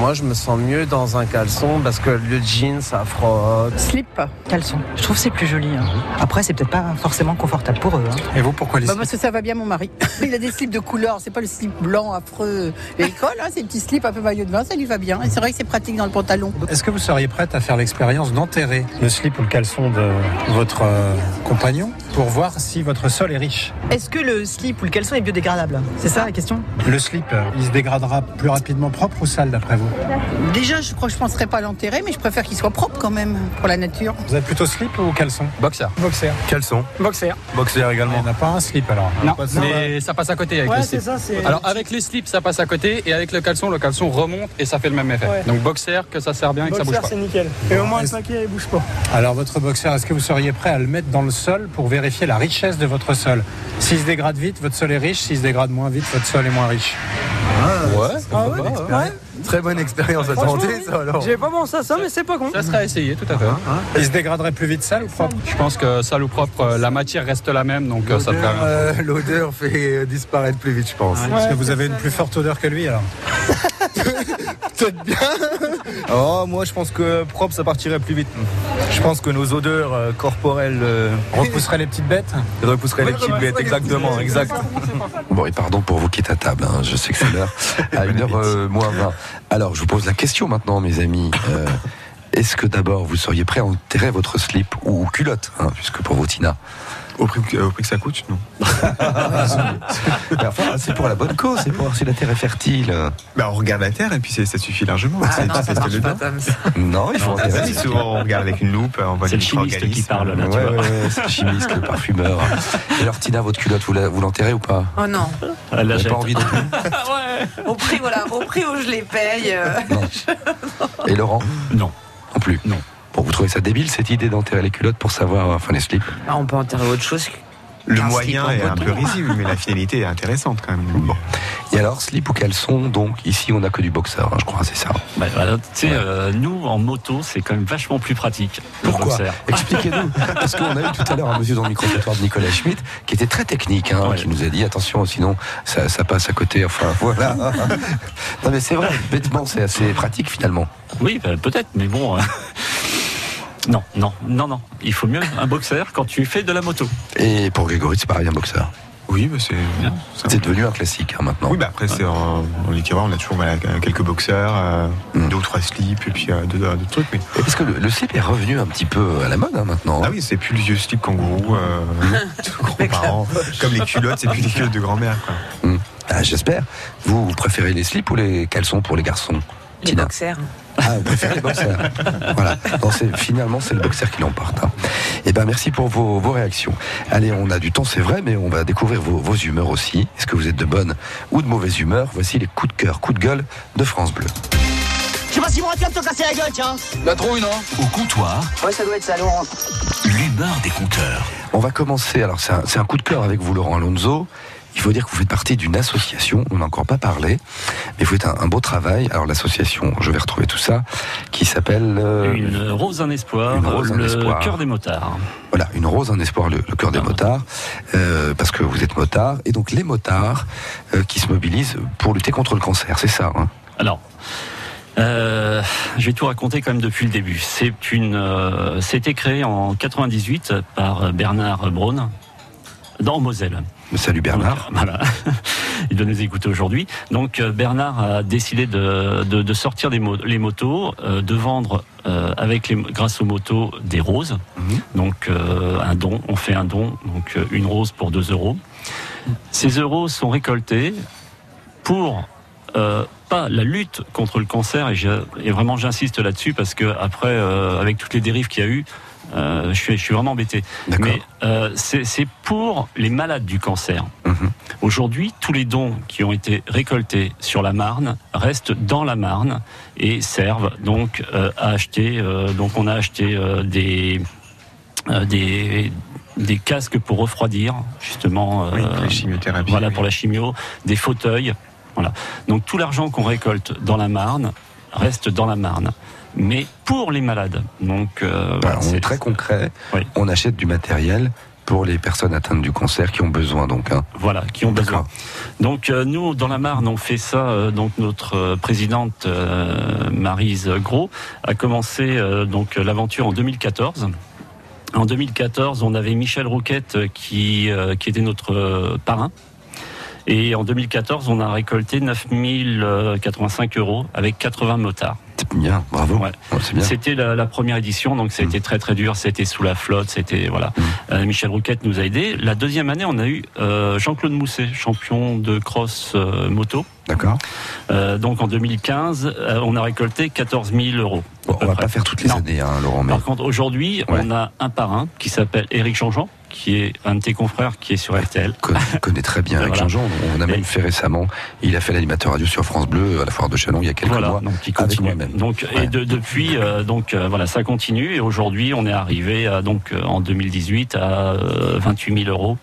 Moi, je me sens mieux dans un caleçon parce que le jean, ça frotte. Slip, caleçon. Je trouve que c'est plus joli. hein. Après, c'est peut-être pas forcément confortable pour eux. hein. Et vous, pourquoi les Bah, parce que ça va bien mon mari. [LAUGHS] Il a des slips de couleur, c'est pas le slip blanc affreux de l'école, hein, c'est des petits slips un peu maillot de bain, ça lui va bien. Et c'est vrai que c'est pratique dans le pantalon. Est-ce que vous seriez prête à faire l'expérience d'enterrer le slip ou le caleçon de votre euh, compagnon? Pour voir si votre sol est riche Est-ce que le slip ou le caleçon est biodégradable C'est ça la question Le slip, il se dégradera plus rapidement propre ou sale d'après vous Déjà, je crois que je penserais pas à l'enterrer, mais je préfère qu'il soit propre quand même pour la nature. Vous êtes plutôt slip ou caleçon Boxer. Boxer. Caleçon. Boxer. Boxer également. Il n'y en a pas un slip alors Non, mais ça passe à côté avec Ouais, le c'est slip. ça, c'est- Alors avec les slips, ça passe à côté et avec le caleçon, le caleçon remonte et ça fait le même effet. Ouais. Donc boxer, que ça sert bien et que ça bouge pas. c'est nickel. Et au moins le paquet, il bouge pas. Alors votre boxer, est-ce que vous seriez prêt à le mettre dans le sol pour vérifier la richesse de votre sol S'il se dégrade vite, votre sol est riche. S'il se dégrade moins vite, votre sol est moins riche. Ouais. Ah ouais, ouais. Très bonne expérience à tenter oui. ça alors. J'ai pas pensé à ça, mais c'est pas con. Ça serait à essayer, tout à fait. Il se dégraderait plus vite sale ou propre? Je pense que sale ou propre, euh, la matière reste la même, donc euh, ça rien. Euh, [LAUGHS] L'odeur fait disparaître plus vite, je pense. Est-ce que vous avez une plus forte odeur que lui alors [LAUGHS] Peut-être bien. Oh, moi je pense que propre, ça partirait plus vite. Je pense que nos odeurs euh, corporelles euh, Repousserait les petites bêtes repousseraient les petites bêtes. Exactement, exact. Bon, et pardon pour vous qui êtes à table, hein, je sais que c'est l'heure, à 1h moins 20. Alors, je vous pose la question maintenant, mes amis. Euh, Est-ce que d'abord, vous seriez prêt à enterrer votre slip ou culotte, hein, puisque pour vous, Tina Au prix, que- au prix que ça coûte, non. [LAUGHS] Enfin, c'est pour la bonne cause, c'est pour voir si la terre est fertile. Bah, on regarde la terre et puis ça suffit largement. C'est non, pas ça pas. Non, il faut Ah, si, souvent on regarde avec une loupe, on voit C'est les le chimiste qui parle là, tu Ouais, vois. ouais, ouais, c'est le chimiste, le parfumeur. [LAUGHS] Et alors, Tina, votre culotte, vous l'enterrez ou pas? Oh non. Elle pas envie de [LAUGHS] Au prix, voilà, au prix où je les paye. euh, Et Laurent? Non. Non plus. Non. Bon, vous trouvez ça débile cette idée d'enterrer les culottes pour savoir, enfin les slips bah, on peut enterrer autre chose. Le moyen est un peu risible, mais la [LAUGHS] finalité est intéressante quand même. Bon. Et alors, slip ou caleçon, donc ici on n'a que du boxeur, hein, je crois, c'est ça. Bah, voilà, tu sais, euh, nous en moto, c'est quand même vachement plus pratique. le Pourquoi. [LAUGHS] Expliquez-nous. Parce qu'on a eu tout à l'heure un monsieur dans le micro-trottoir de Nicolas Schmitt qui était très technique, hein, Ouais. qui nous a dit attention, sinon ça, ça passe à côté. Enfin, voilà. [LAUGHS] non, mais c'est vrai, bêtement, c'est assez pratique finalement. Oui, bah, peut-être, mais bon. euh, Non, non, non, non. Il faut mieux un boxer quand tu fais de la moto. Et pour Grégory, c'est pareil, un boxeur. Oui, bah, c'est. c'est devenu un classique hein, maintenant. Oui, bah après, c'est en, en on a toujours voilà, quelques boxeurs, euh, Mm. deux ou trois slips, et puis euh, deux, deux trucs. Mais... Et Parce que le, le slip est revenu un petit peu à la mode hein, maintenant. Ah oui, c'est plus le vieux slip kangourou, euh, [LAUGHS] grands-parents. Comme les culottes, c'est plus les culottes de grand-mère. quoi. Ah, J'espère. Vous, vous préférez les slips ou les caleçons pour les garçons Les Tina? boxers. Ah, vous préférez les boxers Voilà. Non, finalement, c'est le boxer qui l'emporte. hein. Eh ben, merci pour vos, vos réactions. Allez, on a du temps, c'est vrai, mais on va découvrir vos, vos humeurs aussi. Est-ce que vous êtes de bonne ou de mauvaise humeur? Voici les coups de cœur, coups de gueule de France Bleu. Je sais pas si moi tu vas te casser la gueule, tiens. La trouille, non? Au comptoir, Ouais, ça doit être ça, Laurent. l'humeur des compteurs. On va commencer. Alors, c'est un, c'est un coup de cœur avec vous, Laurent Alonso. Il faut dire que vous faites partie d'une association, on n'a encore pas parlé, mais vous faites un, un beau travail. Alors, l'association, je vais retrouver tout ça, qui s'appelle. euh, Une rose, un espoir, Une rose, un le espoir. cœur des motards. Voilà, une rose, un espoir, le, le cœur des motards, euh, parce que vous êtes motard, et donc les motards euh, qui se mobilisent pour lutter contre le cancer, c'est ça hein? Alors, euh, je vais tout raconter quand même depuis le début. C'est une, euh, c'était créé en 98 par Bernard Braun dans Moselle. Salut Bernard. [LAUGHS] Voilà, il doit nous écouter aujourd'hui. Donc euh, Bernard a décidé de, de, de sortir les, mo- les motos, euh, de vendre euh, avec les, grâce aux motos des roses. Donc euh, un don, on fait un don, donc une rose pour 2 euros. Ces euros sont récoltés pour euh, pas la lutte contre le cancer et, vraiment j'insiste là-dessus parce que après euh, avec toutes les dérives qu'il y a eu je, suis, je suis vraiment embêté. Mais euh, c'est pour les malades du cancer. Aujourd'hui, tous les dons qui ont été récoltés sur la Marne restent dans la Marne et servent donc euh, à acheter. euh, donc on a acheté euh, des euh, des des casques pour refroidir justement Oui, euh, pour la voilà oui. pour la chimio des fauteuils voilà donc tout l'argent qu'on récolte dans la Marne reste dans la Marne mais pour les malades donc euh, voilà, on c'est- est très concret. On achète du matériel pour les personnes atteintes du cancer qui ont besoin donc. hein. Voilà, qui ont besoin. Donc euh, nous, dans la Marne, on fait ça. euh, donc notre euh, présidente Marise Gros a commencé donc l'aventure en 2014. En 2014, on avait Michel Rouquette qui qui était notre parrain. Et en 2014, on a récolté 9085 euros avec 80 motards. Bien, bravo. Ouais. Mm. C'était la, la première édition, donc ça a été très très dur. C'était sous la flotte, c'était voilà. Euh, Michel Rouquette nous a aidés. La deuxième année, on a eu euh, Jean-Claude Mousset, champion de cross euh, moto. D'accord. Donc en 2015, euh, on a récolté 14 000 euros. Bon, on va pas faire toutes les années, hein, Laurent. Mais... Par contre, aujourd'hui, on a un parrain qui s'appelle Éric Changeant, qui est un de tes confrères qui est sur RTL. Je connais très bien [LAUGHS] Voilà. Changeant. On a même fait récemment. Il a fait l'animateur radio sur France Bleu à la foire de Chalon il y a quelques Voilà, mois. donc il avec continue. moi-même. Donc et de- depuis euh, donc euh, voilà ça continue et aujourd'hui on est arrivé à, donc euh, en 2018 à euh, 28 000 euros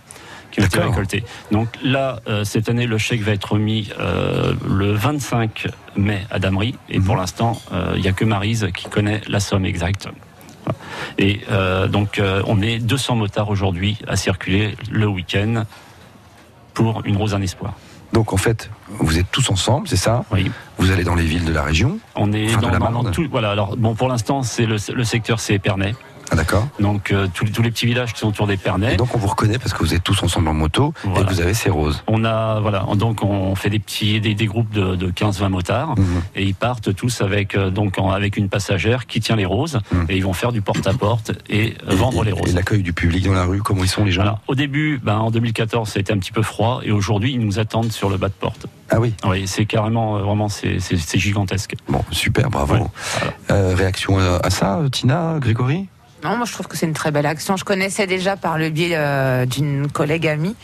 qui ont été récoltés. Donc là euh, cette année le chèque va être remis euh, le 25 mai à Damery et Mhm. pour l'instant euh, il y a que Marise qui connaît la somme exacte. Et euh, donc euh, on est 200 motards aujourd'hui à circuler le week-end pour une rose un espoir. Donc en fait, vous êtes tous ensemble, c'est ça? Oui. Vous allez dans les villes de la région? On est Enfin, de dans, la dans- Marne. dans tout. Voilà. Alors bon, pour l'instant, c'est le, le secteur c'est Épernay. Ah d'accord. Donc euh, tous, les- tous les petits villages qui sont autour d'Épernay. Et donc on vous reconnaît parce que vous êtes tous ensemble en moto et que vous avez ces roses. On a voilà, donc on fait des petits des, des groupes de, de 15-20 motards Mhm. et ils partent tous avec euh, donc en- avec une passagère qui tient les roses et ils vont faire du porte-à-porte et euh, vendre les Mhm. Et roses. l'accueil du public dans la rue, comment ils sont les gens Voilà. Au début, ben, en 2014, ça a été un petit peu froid et aujourd'hui, ils nous attendent sur le bas de porte. Ah oui. Oui, c'est carrément, euh, vraiment, c'est gigantesque. Bon, super, bravo. Euh, réaction à, à ça, Tina, Grégory? Non, moi je trouve que c'est une très belle action. Je connaissais déjà par le biais euh, d'une collègue amie,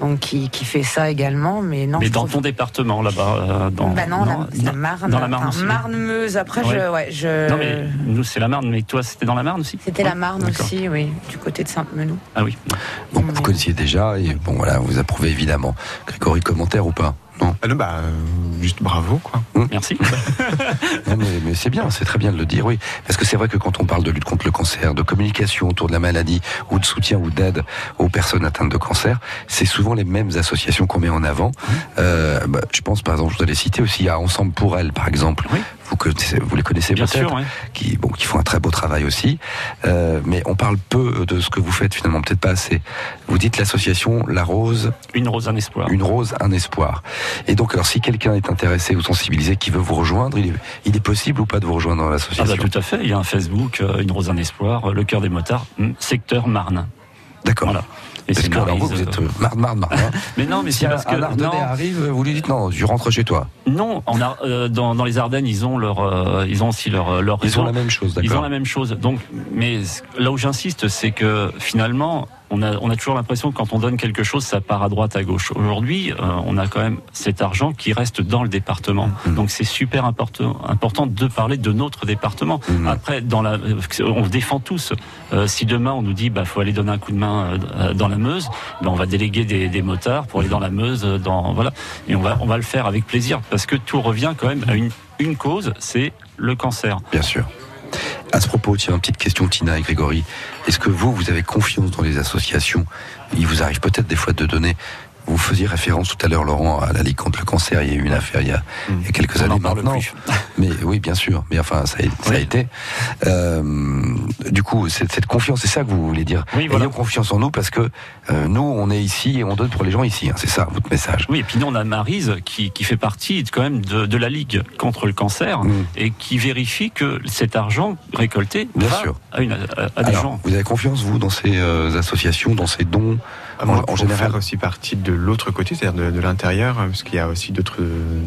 donc qui, qui fait ça également, mais non. Mais dans trouve- ton département là-bas, euh, dans Bah non, la, la Marne. dans la Marne enfin, aussi. Marne-Meuse. Après, Ouais. je, ouais, je. Non mais nous c'est la Marne, mais toi c'était dans la Marne aussi C'était la Marne aussi, oui, du côté de Sainte-Menou. Ah oui. Bon, vous connaissiez déjà et bon voilà, vous approuvez évidemment. Grégory, commentaire ou pas? Non Ah non, bah, euh, juste bravo, quoi. Merci. [LAUGHS] Non, mais, mais c'est bien, c'est très bien de le dire, oui. Parce que c'est vrai que quand on parle de lutte contre le cancer, de communication autour de la maladie, ou de soutien ou d'aide aux personnes atteintes de cancer, c'est souvent les mêmes associations qu'on met en avant. Euh, bah, je pense, par exemple, je dois les citer aussi, il y a Ensemble pour elle, par exemple. Vous, connaissez- vous les connaissez Bien peut-être, sûr, oui. qui, bon, qui font un très beau travail aussi. Euh, mais on parle peu de ce que vous faites finalement, peut-être pas assez. Vous dites l'association La Rose. Une rose, un espoir. Une rose, un espoir. Et donc, alors, si quelqu'un est intéressé ou sensibilisé, qui veut vous rejoindre, il est, il est possible ou pas de vous rejoindre dans Ah l'association? bah tout à fait, il y a un Facebook, euh, une rose un espoir, le cœur des motards, hum, secteur Marne. D'accord. Voilà. Et Parce que alors, vous, vous êtes euh, euh, marre, marre, marre. hein. Mais non, mais si c'est parce que un Ardennais arrive, vous lui dites non, tu rentres chez toi. Non, on a euh, dans, dans les Ardennes, ils ont leur, euh, ils ont aussi leur leur Ils réseau. ont la même chose, d'accord. Ils ont la même chose. Donc, mais là où j'insiste, c'est que finalement, on a on a toujours l'impression que quand on donne quelque chose, ça part à droite, à gauche. Aujourd'hui, euh, on a quand même cet argent qui reste dans le département. Mmh. Donc, c'est super important important de parler de notre département. Mmh. Après, dans la, on défend tous. Euh, si demain on nous dit, bah, faut aller donner un coup de main euh, dans la Meuse, ben, on va déléguer des, des motards pour aller dans la Meuse, dans voilà, et on va on va le faire avec plaisir parce que tout revient quand même à une une cause, c'est le cancer. Bien sûr. À ce propos, tiens, une petite question, Tina et Grégory. Est-ce que vous, vous avez confiance dans les associations? Il vous arrive peut-être des fois de donner Vous faisiez référence tout à l'heure, Laurent, à la Ligue contre le cancer. Il y a eu une affaire il y a, il y a quelques On années en parle maintenant. plus. [LAUGHS] Mais oui, bien sûr. Mais enfin, ça a, ça a été. Euh, du coup, cette, cette confiance, c'est ça que vous voulez dire. Oui, voilà. Ayons confiance en nous parce que euh, nous, on est ici et on donne pour les gens ici. hein. C'est ça votre message. Oui, et puis nous, on a Marise qui, qui fait partie quand même de, de la Ligue contre le cancer et qui vérifie que cet argent récolté Bien va sûr. à, une, à, à des Alors, gens. vous avez confiance, vous, dans ces euh, associations, dans ces dons Ah, en, moi, en général faire aussi partie de l'autre côté, c'est-à-dire de, de l'intérieur, euh, parce qu'il y a aussi d'autres euh,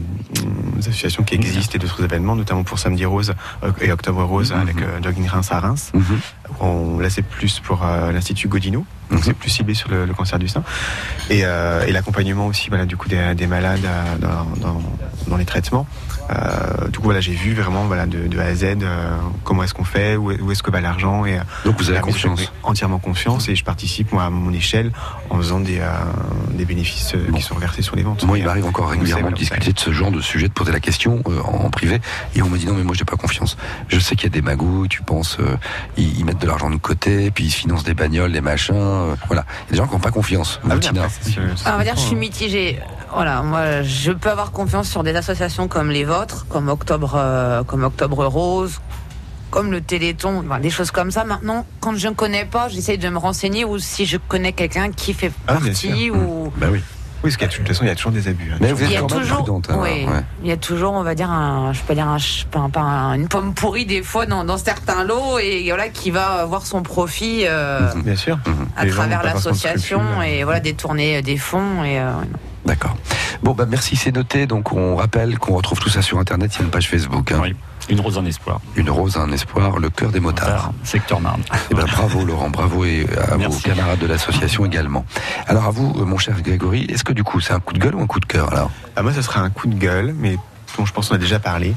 associations qui existent et d'autres événements, notamment pour Samedi Rose euh, et Octobre Rose avec euh, Jogging Reims à Reims. Mhm. On, là, c'est plus pour euh, l'Institut Godino, donc c'est plus ciblé sur le, le cancer du sein. Et, et l'accompagnement aussi voilà, du coup, des, des malades dans, dans, dans les traitements. Euh, du coup, voilà, j'ai vu vraiment voilà, de, de A à Z euh, comment est-ce qu'on fait, où, où est-ce que va l'argent. Et, euh, Donc vous avez confiance. entièrement confiance et je participe moi à mon échelle en faisant des, euh, des bénéfices qui sont reversés sur les ventes. Moi, il m'arrive encore régulièrement de discuter de ce genre de sujet, de poser la question euh, en, en privé, et on me dit non, mais moi, j'ai pas confiance. Je sais qu'il y a des magouilles, tu penses, euh, ils, ils mettent de l'argent de côté, puis ils se financent des bagnoles, des machins, euh, voilà. Il y a des gens qui n'ont pas confiance. Tina Ah, on va dire, je suis mitigée. Voilà, moi, je peux avoir confiance sur des associations comme les vôtres, comme Octobre, euh, comme Octobre Rose, comme le Téléthon, enfin, des choses comme ça. Maintenant, quand je ne connais pas, j'essaye de me renseigner ou si je connais quelqu'un qui fait Ah, bien partie sûr. ou. Bah oui. Oui, parce qu'il y a, de toute façon, il y a toujours des abus. hein. Mais vous Il y êtes a quand même toujours, prudente. hein, oui, ouais. il y a toujours, on va dire un, je peux dire un, ch- pas, un- une pomme pourrie des fois dans, dans certains lots et voilà qui va avoir son profit euh, Bien sûr. à Les travers l'association scrupules. et voilà détourner des fonds et euh, D'accord. Bon, bah merci, c'est noté. Donc on rappelle qu'on retrouve tout ça sur Internet. Il y a une page Facebook. hein. Oui, une rose en espoir. Une rose, un espoir, le cœur des motards. Secteur Marne. Eh ben, bravo Laurent, bravo et à vos camarades de l'association également. Alors à vous, mon cher Grégory, est-ce que du coup c'est un coup de gueule ou un coup de cœur alors? Ah, moi, ça serait un coup de gueule, mais dont je pense qu'on a déjà parlé,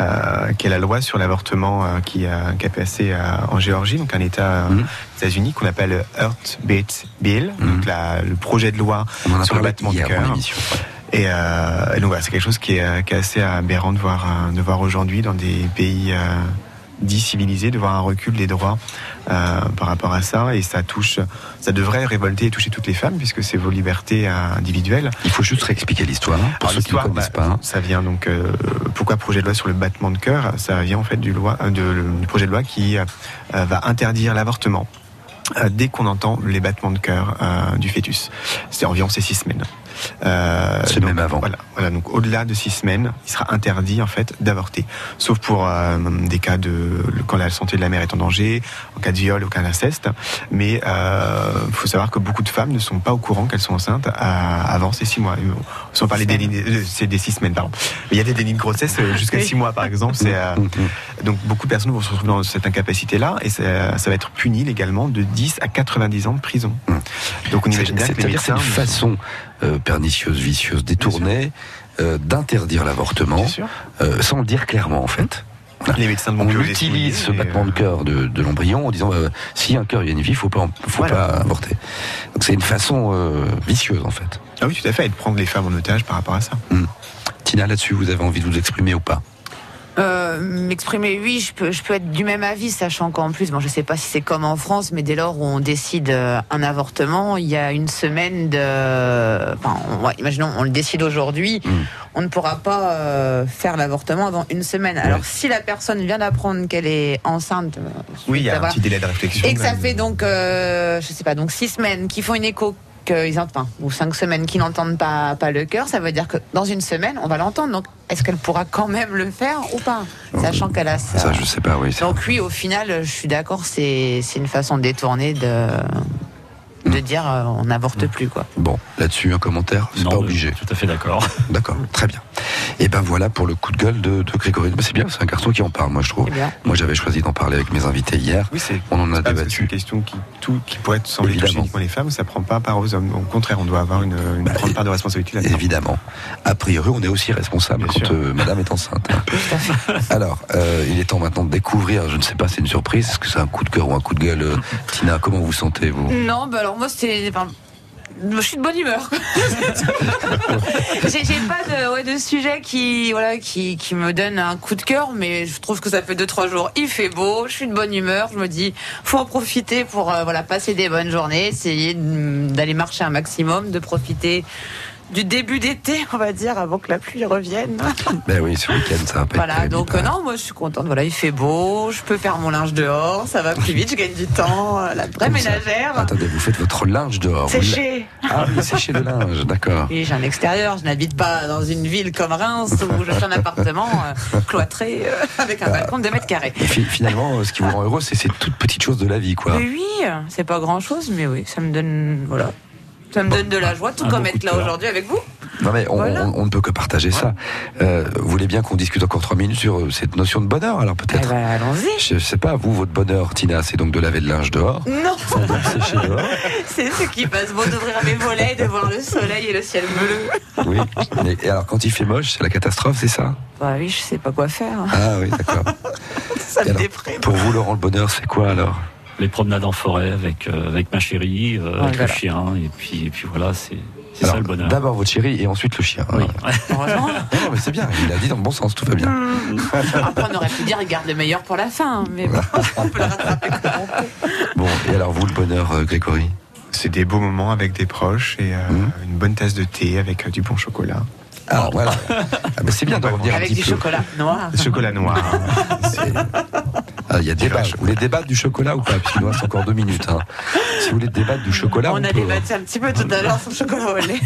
euh, qui est la loi sur l'avortement euh, qui, a, qui a passé euh, en Géorgie, donc un État euh, Mhm. des États-Unis qu'on appelle Heartbeat Bill, donc la- le projet de loi On sur le battement dans cœur. Et, euh, et donc voilà, c'est quelque chose qui est, euh, qui est assez aberrant de voir, euh, de voir aujourd'hui dans des pays dits civilisés, de voir un recul des droits euh, par rapport à ça. Et ça touche, ça devrait révolter et toucher toutes les femmes puisque c'est vos libertés euh, individuelles. Il faut juste réexpliquer l'histoire hein, pour Alors, ceux qui ne connaissent bah, pas. hein. Ça vient donc. euh, pourquoi projet de loi sur le battement de cœur Ça vient en fait du, loi, euh, de- du projet de loi qui euh, va interdire l'avortement euh, dès qu'on entend les battements de cœur euh, du fœtus. C'est environ ces six semaines. Euh, C'est même avant. Voilà, voilà, donc au-delà de six semaines, il sera interdit en fait d'avorter, sauf pour euh, des cas de quand la santé de la mère est en danger, en cas de viol ou cas d'inceste. Mais il faut savoir que beaucoup de femmes ne sont pas au courant qu'elles sont enceintes à- avant ces six mois. Sans parler des, lignes- euh, c'est des six semaines, pardon. Mais il y a des dénis de grossesse euh, jusqu'à six mois, par exemple. C'est euh, donc beaucoup de personnes vont se retrouver dans cette incapacité-là et ça, ça va être puni légalement de 10 à 90 ans de prison. Donc on C'est- imagine bien que les que c'est médecins une façon euh, pernicieuse, vicieuse, détournée euh, d'interdire l'avortement euh, sans le dire clairement en fait. Voilà. Les médecins On utilise ce battement de cœur de, de l'embryon en disant euh, si un cœur il y a une vie, il faut pas, faut Voilà. pas avorter. Donc c'est une façon euh, vicieuse en fait. Ah oui, tout à fait, et de prendre les femmes en otage par rapport à ça. Tina, là-dessus, vous avez envie de vous exprimer ou pas? Euh, M'exprimer, oui, je peux, je peux être du même avis, sachant qu'en plus, bon, je sais pas si c'est comme en France, mais dès lors où on décide euh, un avortement, il y a une semaine de. Enfin, on- ouais, imaginons, on le décide aujourd'hui, Hmm. on ne pourra pas euh, faire l'avortement avant une semaine. Alors, si la personne vient d'apprendre qu'elle est enceinte, euh, Oui, il y a un petit délai de réflexion. Et que ça fait donc, euh, je sais pas, donc six semaines qu'ils font une écho, qu'ils entendent, ou cinq semaines qu'ils n'entendent pas, pas le cœur, ça veut dire que dans une semaine, on va l'entendre. Donc, est-ce qu'elle pourra quand même le faire ou pas Sachant qu'elle a ça. Ça, je sais pas, oui. Donc, oui, au final, je suis d'accord, c'est c'est une façon détournée de, de dire euh, on n'avorte plus, quoi. Bon, là-dessus, un commentaire C'est pas obligé. Tout à fait d'accord. [LAUGHS] D'accord, très bien. Et ben voilà pour le coup de gueule de, de Grégory. Ben, c'est bien, c'est un garçon qui en parle, moi je trouve. Moi j'avais choisi d'en parler avec mes invités hier. Oui, c'est On en a que c'est débattu. une question qui, tout, qui pourrait sembler toucher Évidemment. uniquement les femmes, ça prend pas part aux hommes. Au contraire, on doit avoir une, une grande part de responsabilité là-dedans. Évidemment. A priori, on est aussi responsable Bien quand euh, madame est enceinte. [LAUGHS] Alors, euh, il est temps maintenant de découvrir, je ne sais pas, c'est une surprise, est-ce que c'est un coup de cœur ou un coup de gueule Tina, comment vous sentez, vous Non, bah alors moi, enfin, je suis de bonne humeur. [LAUGHS] j'ai pas de, sujet qui, voilà, qui, me donne un coup de cœur, mais je trouve que ça fait deux trois jours. Il fait beau, je suis de bonne humeur. Je me dis, faut en profiter pour euh, voilà passer des bonnes journées, essayer d'aller marcher un maximum, de profiter du début d'été, on va dire, avant que la pluie revienne. [LAUGHS] Ben oui, ce week-end, ça va pas Voilà, donc euh, non, moi je suis contente. Voilà, il fait beau, je peux faire mon linge dehors, ça va plus vite, je gagne du temps. euh, La vraie Comme ça. ménagère. Attendez, vous faites votre linge dehors. vous Sécher. la- Ah oui, sécher le linge, d'accord. Oui, j'ai un extérieur, je n'habite pas dans une ville comme Reims où je suis un appartement euh, cloîtré euh, avec un balcon de 2 mètres carrés. Et fi- finalement, ce qui vous rend heureux, c'est ces toutes petites choses de la vie, quoi. Mais oui, c'est pas grand chose, mais oui, ça me donne. Voilà. Ça me donne de la joie, tout un comme bon être là aujourd'hui avec vous. Non mais on, Voilà. on- on ne peut que partager ça. Euh, vous voulez bien qu'on discute encore trois minutes sur euh, cette notion de bonheur Alors peut-être. Eh ben, allons-y. Je sais pas, vous, votre bonheur, Tina, c'est donc de laver le linge dehors. Non, [LAUGHS] c'est ce qui passe beau d'ouvrir mes volets, de voir le soleil et le ciel bleu. Oui. Mais, et alors quand il fait moche, c'est la catastrophe, c'est ça? Bah oui, je sais pas quoi faire. Ah oui, d'accord. [LAUGHS] Ça Et me alors, déprime. Pour vous, Laurent, le bonheur, c'est quoi alors? Les promenades en forêt avec, euh, avec ma chérie, euh, avec voilà. le chien, et puis, et puis voilà, c'est c'est ça le bonheur. D'abord votre chérie et ensuite le chien. hein. [LAUGHS] Heureusement. Non, mais c'est bien, il a dit dans le bon sens, tout va bien. [LAUGHS] Après, on aurait pu dire, garde le meilleur pour la fin. Mais bon, on peut le rattraper comme on peut. Bon, et alors vous, le bonheur, euh, Grégory? C'est des beaux moments avec des proches et euh, Mmh. une bonne tasse de thé avec euh, du bon chocolat. Alors voilà. Ah, mais c'est bien de revenir un Avec petit du peu. chocolat noir. Chocolat noir. Ah, Il y a débat. Vous voulez débattre du chocolat ou pas Parce qu'il nous reste encore deux minutes. hein. Si vous voulez débattre du chocolat, on, On a peut. débattu un petit peu tout à l'heure sur le chocolat au lait.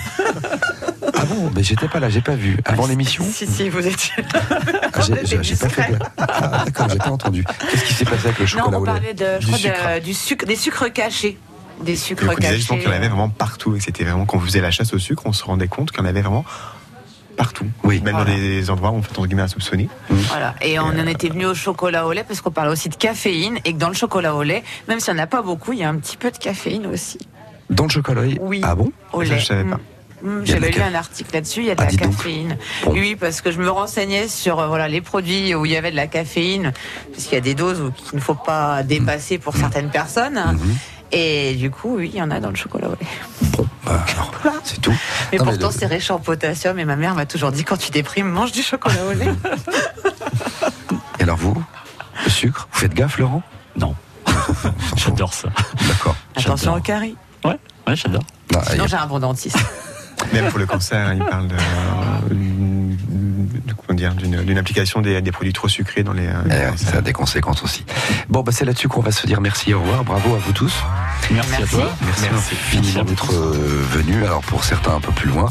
Ah bon Mais j'étais pas là, j'ai pas vu. Avant l'émission Si, si, vous étiez là. Ah, j'ai- pas fait. de- Ah, d'accord, j'ai pas entendu. Qu'est-ce qui s'est passé avec le Non, chocolat on au lait parlait de, je Du crois, sucre. de- du sucre, des sucres cachés. Des sucres Donc on disait cachés. justement qu'il y en avait vraiment partout et c'était vraiment quand on faisait la chasse au sucre, on se rendait compte qu'il y en avait vraiment partout. Oui. Même dans des endroits où on fait entre guillemets à soupçonner. Voilà. Et on en était venu au chocolat au lait parce qu'on parle aussi de caféine et que dans le chocolat au lait, même s'il n'y en a pas beaucoup, il y a un petit peu de caféine aussi. Dans le chocolat au lait Oui. Ah bon? Au Ça, lait. je savais pas. Mm, de J'avais lu un article là-dessus, il y a de Ah, la caféine. Bon. Oui, parce que je me renseignais sur euh, voilà, les produits où il y avait de la caféine, puisqu'il y a des doses qu'il ne faut pas dépasser pour certaines personnes. Mhm. Et du coup, oui, il y en a dans le chocolat au lait. Bon, bah, [LAUGHS] alors, c'est tout. Mais Non, mais pourtant, c'est riche en potassium et ma mère m'a toujours dit quand tu déprimes, mange du chocolat au lait. Et alors vous Le sucre Vous faites gaffe, Laurent? Non. [LAUGHS] J'adore ça. D'accord. Attention au carie. Ouais, ouais, j'adore. Y Sinon, a- j'ai un bon dentiste. [LAUGHS] Même pour le cancer, il parle de, euh, dire, d'une application des, des produits trop sucrés dans les. euh, Eh ouais, ça a des conséquences aussi. Bon, bah, c'est là-dessus qu'on va se dire merci, au revoir, bravo à vous tous. Merci, à toi. Merci, infiniment d'être euh, venus. Alors pour certains un peu plus loin,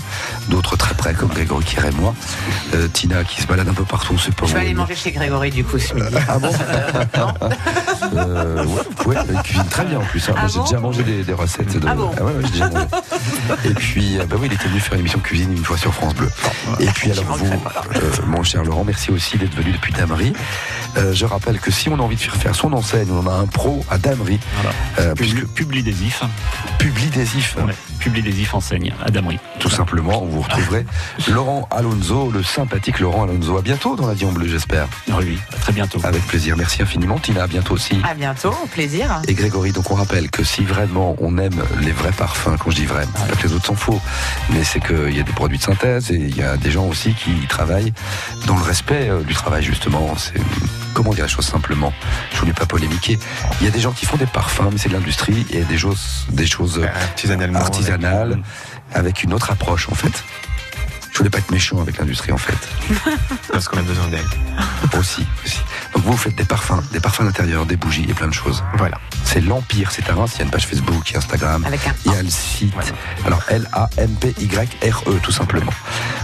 d'autres très près comme Grégory qui et moi. Euh, Tina qui se balade un peu partout, on sait pas Je vais aller manger chez Grégory du coup ce midi. Ah bon euh, ouais, vous pouvez, il cuisine très bien en plus. hein. Ah j'ai déjà mangé des, des recettes. De... Ah bon ouais, déjà mangé. Et puis, euh, bah oui, il était venu faire une émission cuisine une fois sur France Bleu. Et puis alors vous, euh, mon cher Laurent, merci aussi d'être venu depuis Damery. Euh, je rappelle que si on a envie de faire faire son enseigne, on a un pro à Damery. Euh, puisque Publie des ifs. Publie des ifs. Ouais, Publie des ifs enseigne à Damery. Tout simplement, vous retrouverez Laurent Alonso, le sympathique Laurent Alonso. À bientôt dans l'avion bleu, j'espère. Oui, à très bientôt. Avec plaisir. Merci infiniment. Tina, à bientôt aussi. À bientôt, au plaisir. Et Grégory, donc on rappelle que si vraiment on aime les vrais parfums, quand je dis vrai, c'est pas que les autres sont faux, mais c'est qu'il y a des produits de synthèse et il y a des gens aussi qui travaillent dans le respect euh, du travail justement. C'est comment dire les choses simplement? Je voulais pas polémiquer. Il y a des gens qui font des parfums, mais c'est de l'industrie et des choses, des choses euh, Artisanalement, artisanales avec une autre approche en fait. Je voulais pas être méchant avec l'industrie en fait. [LAUGHS] Parce qu'on a besoin d'elle. Aussi, aussi. Donc vous faites des parfums, des parfums d'intérieur, des bougies et plein de choses. Voilà. C'est l'Empire, c'est à Reims, il y a une page Facebook, il y a Instagram, Avec un il y a le site. Alors L-A-M-P-Y-R-E E, tout simplement.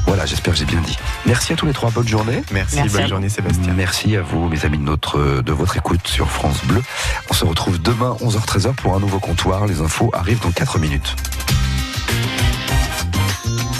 Voilà, j'espère que j'ai bien dit. Merci à tous les trois, bonne journée. Merci, bonne vous. journée Sébastien. Merci à vous, mes amis, de, notre, de votre écoute sur France Bleu. On se retrouve demain, 11h-13h, pour un nouveau comptoir. Les infos arrivent dans 4 minutes.